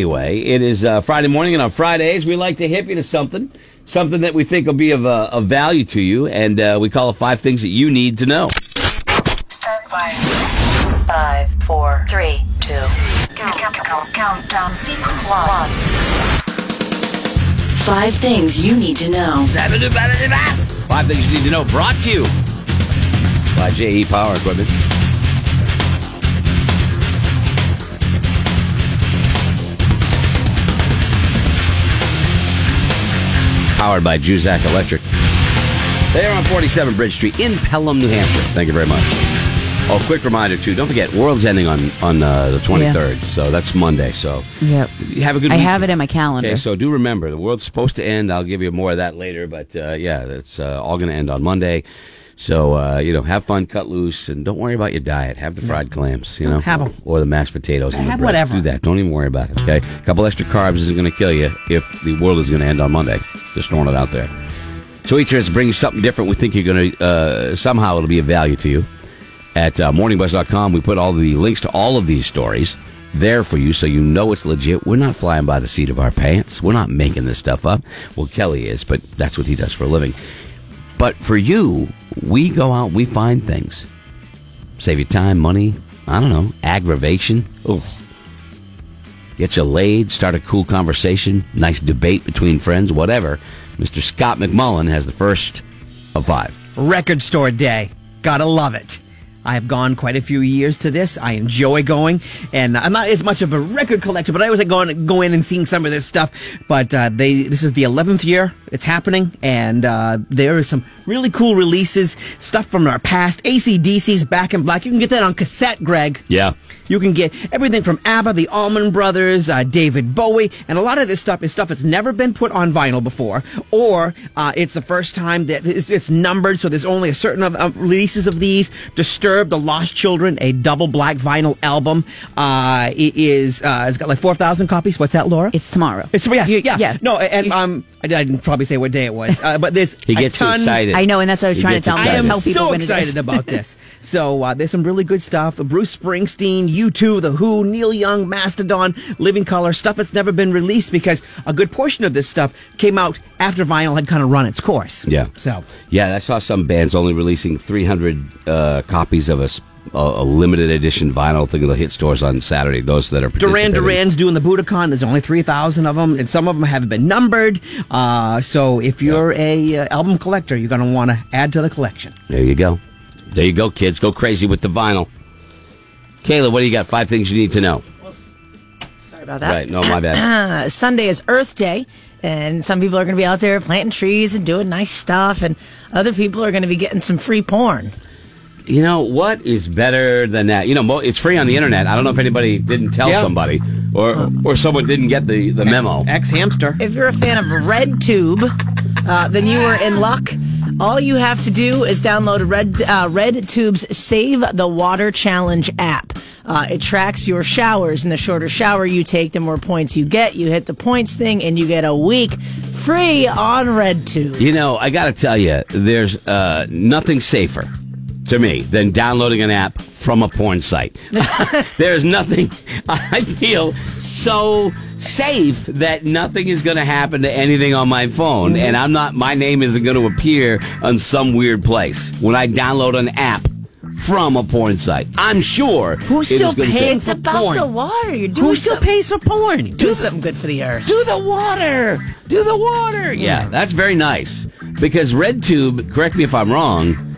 Anyway, it is uh, Friday morning, and on Fridays we like to hip you to something, something that we think will be of, uh, of value to you, and uh, we call it five things that you need to know. Stand by. Five, four, three, two. Count, count, count, countdown sequence one. Five things you need to know. Five things you need to know. Brought to you by JE Power Equipment. Powered by Juzak Electric. They are on 47 Bridge Street in Pelham, New Hampshire. Thank you very much. Oh, quick reminder too. Don't forget, World's ending on on uh, the 23rd, so that's Monday. So Yep. you have a good. I week. have it in my calendar. Okay, so do remember the world's supposed to end. I'll give you more of that later, but uh, yeah, it's uh, all going to end on Monday. So uh, you know, have fun, cut loose, and don't worry about your diet. Have the fried clams, you know, Have 'em. or the mashed potatoes and the Have bread. whatever. Do that. Don't even worry about it. Okay, a couple extra carbs isn't going to kill you if the world is going to end on Monday. Just throwing it out there. So each of us brings something different. We think you're going to uh, somehow it'll be of value to you. At uh, morningbuzz.com, we put all the links to all of these stories there for you so you know it's legit. We're not flying by the seat of our pants. We're not making this stuff up. Well, Kelly is, but that's what he does for a living. But for you, we go out, we find things. Save you time, money, I don't know, aggravation. Ugh. Get you laid, start a cool conversation, nice debate between friends, whatever. Mr. Scott McMullen has the first of five. Record store day. Gotta love it. I have gone quite a few years to this. I enjoy going, and I'm not as much of a record collector, but I always like going go in and seeing some of this stuff. But uh, they this is the 11th year it's happening, and uh, there is some really cool releases, stuff from our past. ACDC's Back in Black. You can get that on cassette, Greg. Yeah. You can get everything from ABBA, the Allman Brothers, uh, David Bowie, and a lot of this stuff is stuff that's never been put on vinyl before, or uh, it's the first time that it's, it's numbered, so there's only a certain of, of releases of these. Disturbed, The Lost Children, a double black vinyl album. Uh, it is uh, it's got like four thousand copies. What's that, Laura? It's tomorrow. It's yes, You- yeah, yeah. No, and um, I didn't probably say what day it was, uh, but there's He a gets too ton, excited. I know, and that's what I was He trying to gets tell them. I am tell people so when excited about this. So uh, there's some really good stuff. Bruce Springsteen, U2, The Who, Neil Young, Mastodon, Living Colour, stuff that's never been released because a good portion of this stuff came out after vinyl had kind of run its course. Yeah. So Yeah, I saw some bands only releasing 300 uh, copies of a limited edition vinyl thing of the hit stores on Saturday. Those that are Duran. Duran's doing the Budokan. There's only 3,000 of them, and some of them haven't been numbered. Uh, so if you're a uh, album collector, you're going to want to add to the collection. There you go. There you go, kids. Go crazy with the vinyl. Kayla, what do you got? Five things you need to know. Sorry about that. Right. No, my bad. Uh, Sunday is Earth Day, and some people are going to be out there planting trees and doing nice stuff, and other people are going to be getting some free porn. You know what is better than that? You know, it's free on the internet. I don't know if anybody didn't tell Yeah. somebody, or or someone didn't get the the memo. xHamster. If you're a fan of RedTube, uh, then you are in luck. All you have to do is download Red uh, RedTube's Save the Water Challenge app. Uh, it tracks your showers, and the shorter shower you take, the more points you get. You hit the points thing, and you get a week free on RedTube. You know, I got to tell you, there's uh, nothing safer to me than downloading an app from a porn site. there's nothing, I feel so safe that nothing is going to happen to anything on my phone. Mm-hmm. And I'm not, my name isn't going to appear on some weird place when I download an app from a porn site. I'm sure. Is still say- for about porn? the water. You're doing Who still something, pays for porn? Do something good for the earth. Do the water. Do the water. Yeah, that's very nice. Because RedTube, correct me if I'm wrong,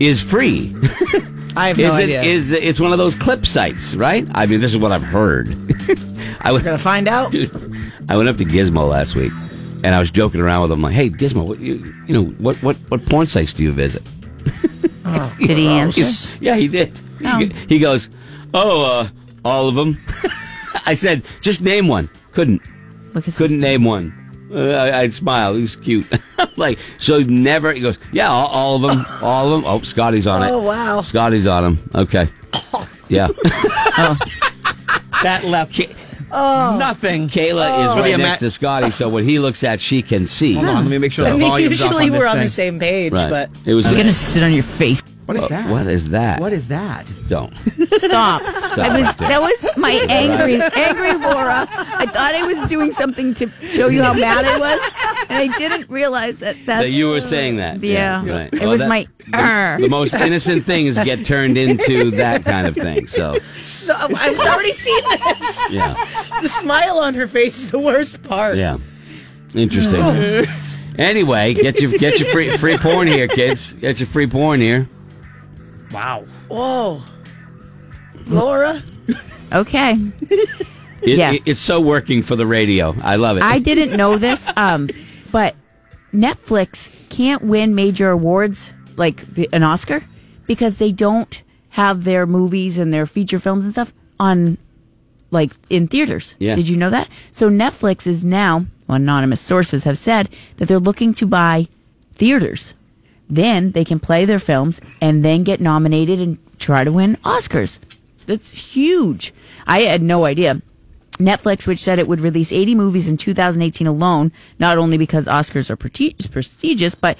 is free. I have is no it idea. is it's one of those clip sites, right? I mean, this is what I've heard. I We're gonna find out. dude, I went up to Gizmo last week, and I was joking around with him like, "Hey, Gizmo, what, you, you know what what what porn sites do you visit?" Oh, Did he answer? He's- yeah, he did. Oh. He, he goes, "Oh, uh, all of them." I said, "Just name one." Couldn't. Couldn't name one. Uh, I, I'd smile. He's cute. like so, never. He goes, "Yeah, all, all of them, all of them." Oh, Scotty's on it. Oh, wow. Scotty's on him. Okay. Yeah. That left nothing. Kayla is right ima- next to Scotty, so what he looks at, she can see. Hold on, let me make sure I the mean, volume's up usually on we're on thing. the same page, Right. but It was. You're gonna sit on your face. What is Uh, that? what is that? What is that? Don't. Stop. I was that was my angry angry Laura. I thought I was doing something to show you how mad I was, and I didn't realize that that's that you were saying that. Yeah. right. It Well, was that- my The, the most innocent things get turned into that kind of thing. So, So, I've already seen this. yeah, The smile on her face is the worst part. yeah, interesting. anyway, get your get your free free porn here, kids. Get your free porn here. Wow. Whoa. Laura? okay. It, Yeah. it- it's so working for the radio. I love it. I didn't know this, um, but Netflix can't win major awards like the, an Oscar because they don't have their movies and their feature films and stuff on like in theaters. Yeah. Did you know that? So Netflix is now, well, anonymous sources have said that they're looking to buy theaters. Then they can play their films and then get nominated and try to win Oscars. That's huge. I had no idea. Netflix, which said it would release 80 movies in 2018 alone, not only because Oscars are prestigious, but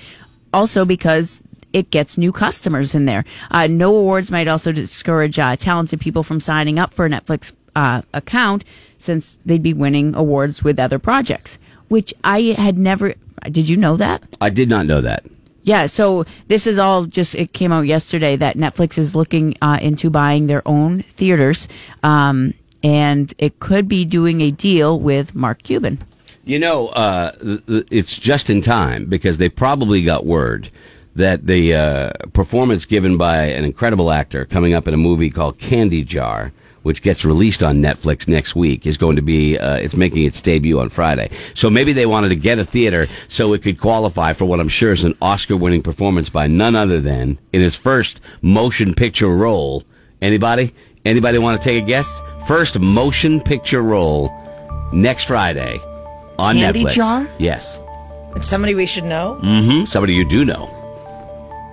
also because it gets new customers in there. Uh, no awards might also discourage uh, talented people from signing up for a Netflix uh, account since they'd be winning awards with other projects, which I had never. Did you know that? I did not know that. Yeah, so this is all just, it came out yesterday that Netflix is looking uh, into buying their own theaters. Um, and it could be doing a deal with Mark Cuban. You know, uh, it's just in time because they probably got word that the uh, performance given by an incredible actor coming up in a movie called Candy Jar, which gets released on Netflix next week, is going to be, uh, it's making its debut on Friday. So maybe they wanted to get a theater so it could qualify for what I'm sure is an Oscar winning performance by none other than, in his first motion picture role. Anybody? Anybody want to take a guess? First motion picture role next Friday on Candy Netflix. Jar? Yes. It's somebody we should know? hmm Somebody you do know.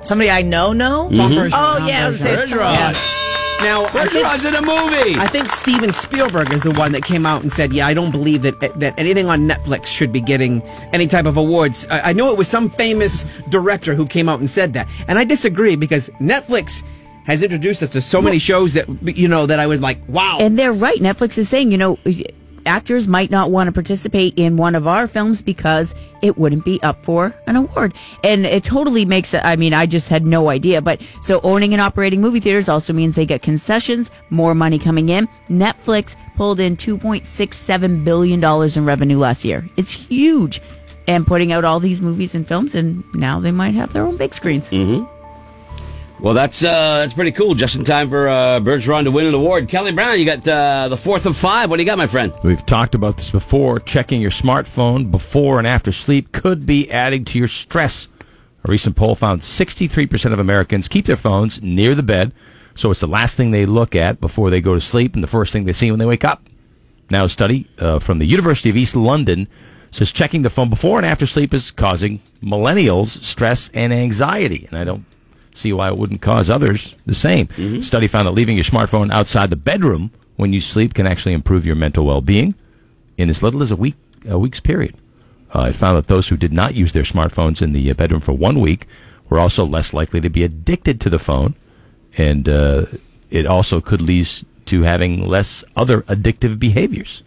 Somebody I know know? Mm-hmm. Oh, yeah. I was gonna say Tom Bergeron. Hanks. Now, I think, Bergeron's in a movie. I think Steven Spielberg is the one that came out and said, "Yeah, I don't believe that eh, that anything on Netflix should be getting any type of awards." I, I know it was some famous director who came out and said that, and I disagree because Netflix has introduced us to so many shows that you know that I would like. Wow, And they're right. Netflix is saying, you know, actors might not want to participate in one of our films because it wouldn't be up for an award. And it totally makes it, I mean, I just had no idea. But so owning and operating movie theaters also means they get concessions, more money coming in. Netflix pulled in $2.67 billion in revenue last year. It's huge. And putting out all these movies and films, and now they might have their own big screens. Mm-hmm. Well, that's uh, that's pretty cool. Just in time for uh, Bergeron to win an award. Kelly Brown, you got uh, the fourth of five. What do you got, my friend? We've talked about this before. Checking your smartphone before and after sleep could be adding to your stress. A recent poll found 63% of Americans keep their phones near the bed, so it's the last thing they look at before they go to sleep and the first thing they see when they wake up. Now, a study uh, from the University of East London says checking the phone before and after sleep is causing millennials stress and anxiety. And I don't see why it wouldn't cause others the same. Study found that leaving your smartphone outside the bedroom when you sleep can actually improve your mental well-being in as little as a week a week's period. Uh, it found that those who did not use their smartphones in the uh, bedroom for one week were also less likely to be addicted to the phone, and uh, it also could lead to having less other addictive behaviors.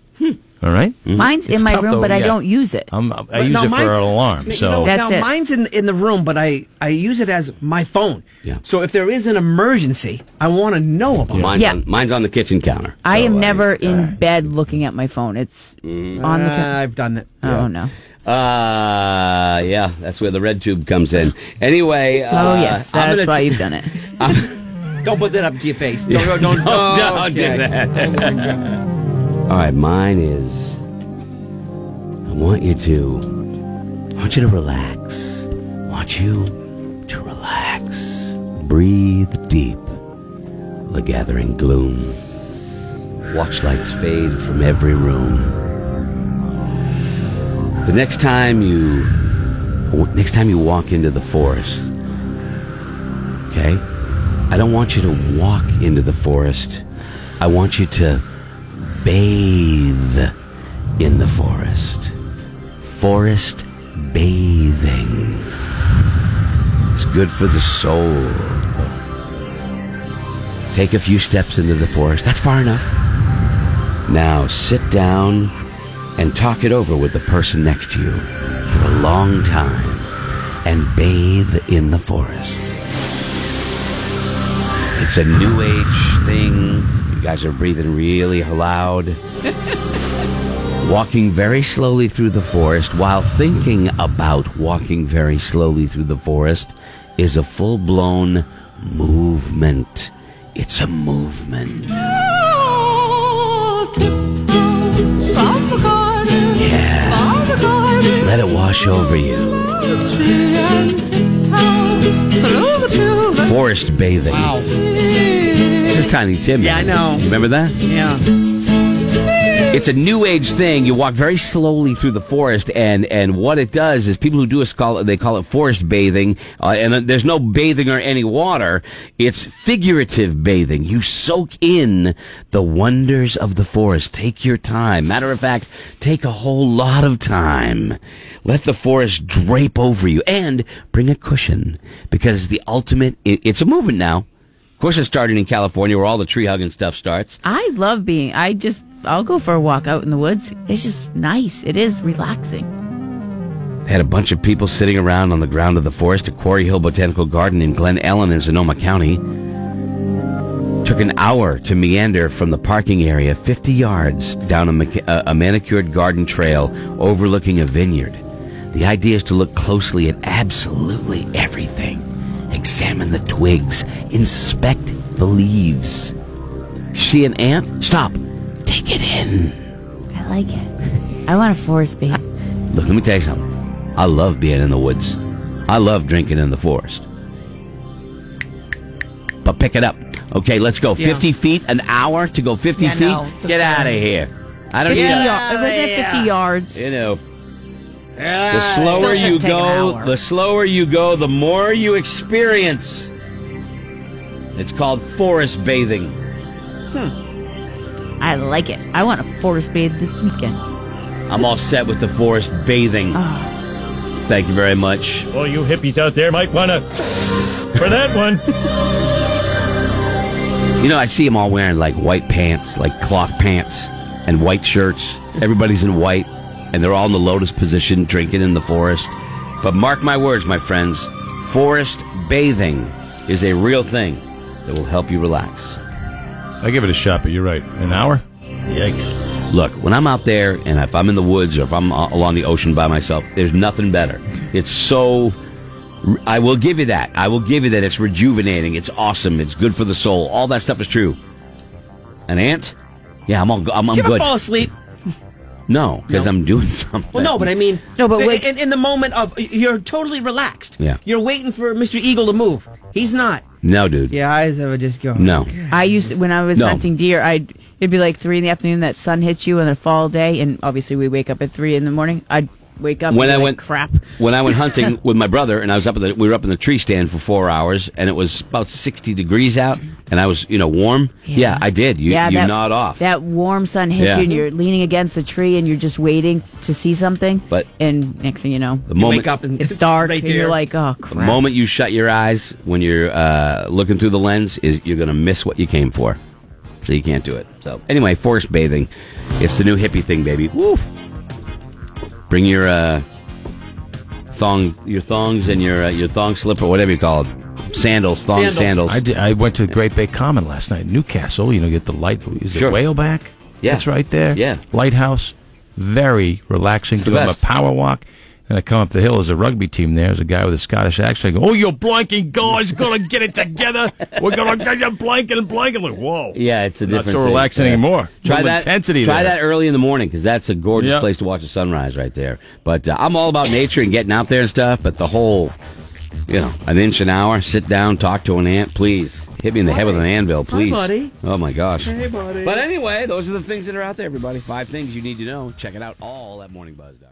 All right? Mine's It's in my tough, room, though, but I yeah. don't use it. I'm, I But use no, it for an alarm. you So know, That's now it. mine's in in the room, but I I use it as my phone. Yeah. So if there is an emergency, I want to know about it. Mine's, Yeah. on, mine's on the kitchen counter. I So, am uh, never in bed looking at my phone. It's Mm-hmm. on the. Uh, I've done it. Oh no! Uh, yeah, that's where the red tube comes in. Anyway. Uh, Oh yes, that's why t- you've done it. Don't put that up to your face. Don't, don't, don't, Don't- oh, don't do okay. that. All right, mine is. I want you to. I want you to relax. I want you to relax. Breathe deep. The gathering gloom. Watch lights fade from every room. The next time you. Next time you walk into the forest. Okay? I don't want you to walk into the forest. I want you to bathe in the forest. Forest bathing. It's good for the soul. Take a few steps into the forest. That's far enough. Now sit down and talk it over with the person next to you for a long time and bathe in the forest. It's a new age thing. Guys are breathing really loud. walking very slowly through the forest while thinking about walking very slowly through the forest is a full blown movement. It's a movement. Yeah. Let it wash over you. Forest bathing. Wow. This is Tiny Tim. Yeah, I know. You remember that? Yeah. It's a new age thing. You walk very slowly through the forest, and and what it does is people who do it call they call it forest bathing, uh, and there's no bathing or any water. It's figurative bathing. You soak in the wonders of the forest. Take your time. Matter of fact, take a whole lot of time. Let the forest drape over you, and bring a cushion because the ultimate. It, it's a movement now. Of course, it started in California, where all the tree hugging stuff starts. I love being. I just. I'll go for a walk out in the woods. It's just nice. It is relaxing. They had a bunch of people sitting around on the ground of the forest at Quarry Hill Botanical Garden in Glen Ellen in Sonoma County. Took an hour to meander from the parking area 50 yards down a, maca- a- a manicured garden trail overlooking a vineyard. The idea is to look closely at absolutely everything. Examine the twigs, inspect the leaves. See an ant? Stop. Take it in. I like it. I want a forest bath. Look, let me tell you something. I love being in the woods. I love drinking in the forest. But pick it up. Okay, let's go. 50 feet an hour to go 50 Yeah, feet? no, it's Get out of here. I don't 50 need yard, it 50 yards. You know, the uh, slower you shouldn't take an go, the slower you go, the more you experience. It's called forest bathing. I like it. I want a forest bathe this weekend. I'm all set with the forest bathing. Ah. Thank you very much. Well, you hippies out there might want to. For that one. You know, I see them all wearing like white pants, like cloth pants and white shirts. Everybody's in white, and they're all in the lotus position, drinking in the forest. But mark my words, my friends, forest bathing is a real thing that will help you relax. I give it a shot, but you're right. An hour? Yikes. Look, when I'm out there and if I'm in the woods or if I'm uh, along the ocean by myself, there's nothing better. It's so. I will give you that. I will give you that. It's rejuvenating. It's awesome. It's good for the soul. All that stuff is true. An ant? Yeah, I'm all. I'm, I'm You good. fall asleep? No, because I'm doing something. Well, no, but I mean, No, but wait- in, in the moment of you're totally relaxed. Yeah. You're waiting for Mr. Eagle to move. He's not. no, dude. Your eyes would just go. No. I used to, when I was No. hunting deer, I'd it'd be like three in the afternoon. That sun hits you on a fall day, and obviously we wake up at three in the morning. I'd wake up When and I like, went crap. when I went hunting with my brother, and I was up in the we were up in the tree stand for four hours, and it was about sixty degrees out, and I was you know warm. Yeah, I did. You yeah, you that, nod off. That warm sun hits Yeah. you, and you're leaning against a tree, and you're just waiting to see something. But- and next thing you know, the You moment wake up and it's dark, right and you're like, oh crap. the moment you shut your eyes when you're uh, looking through the lens is you're gonna miss what you came for. So you can't do it. So anyway, forest bathing, it's the new hippie thing, baby. Woo! Bring your uh, thong, your thongs, and your uh, your thong slipper, whatever you call it, sandals, thong Sandals. sandals. I, did, I went to Great Bay Common last night, Newcastle. You know, get the light. Is Sure. it Whaleback? Yeah. That's right there. Yeah. Lighthouse. Very relaxing. It's the Doing a power walk. And I come up the hill. There's a rugby team there. There's a guy with a Scottish accent. I go, oh, you blanking guys going to get it together. We're going to get you blanking and blanking. Like, whoa. Yeah, it's a Not different. so thing. relaxing Yeah. anymore. Try that intensity Try there. that early in the morning because that's a gorgeous Yep. place to watch the sunrise right there. But uh, I'm all about nature and getting out there and stuff. But the whole, you know, an inch an hour, sit down, talk to an ant, please. Hit me in the head with an anvil, please. buddy. Oh my gosh. Hey, buddy. But anyway, those are the things that are out there, everybody. Five things you need to know. Check it out all at morningbuzz.com.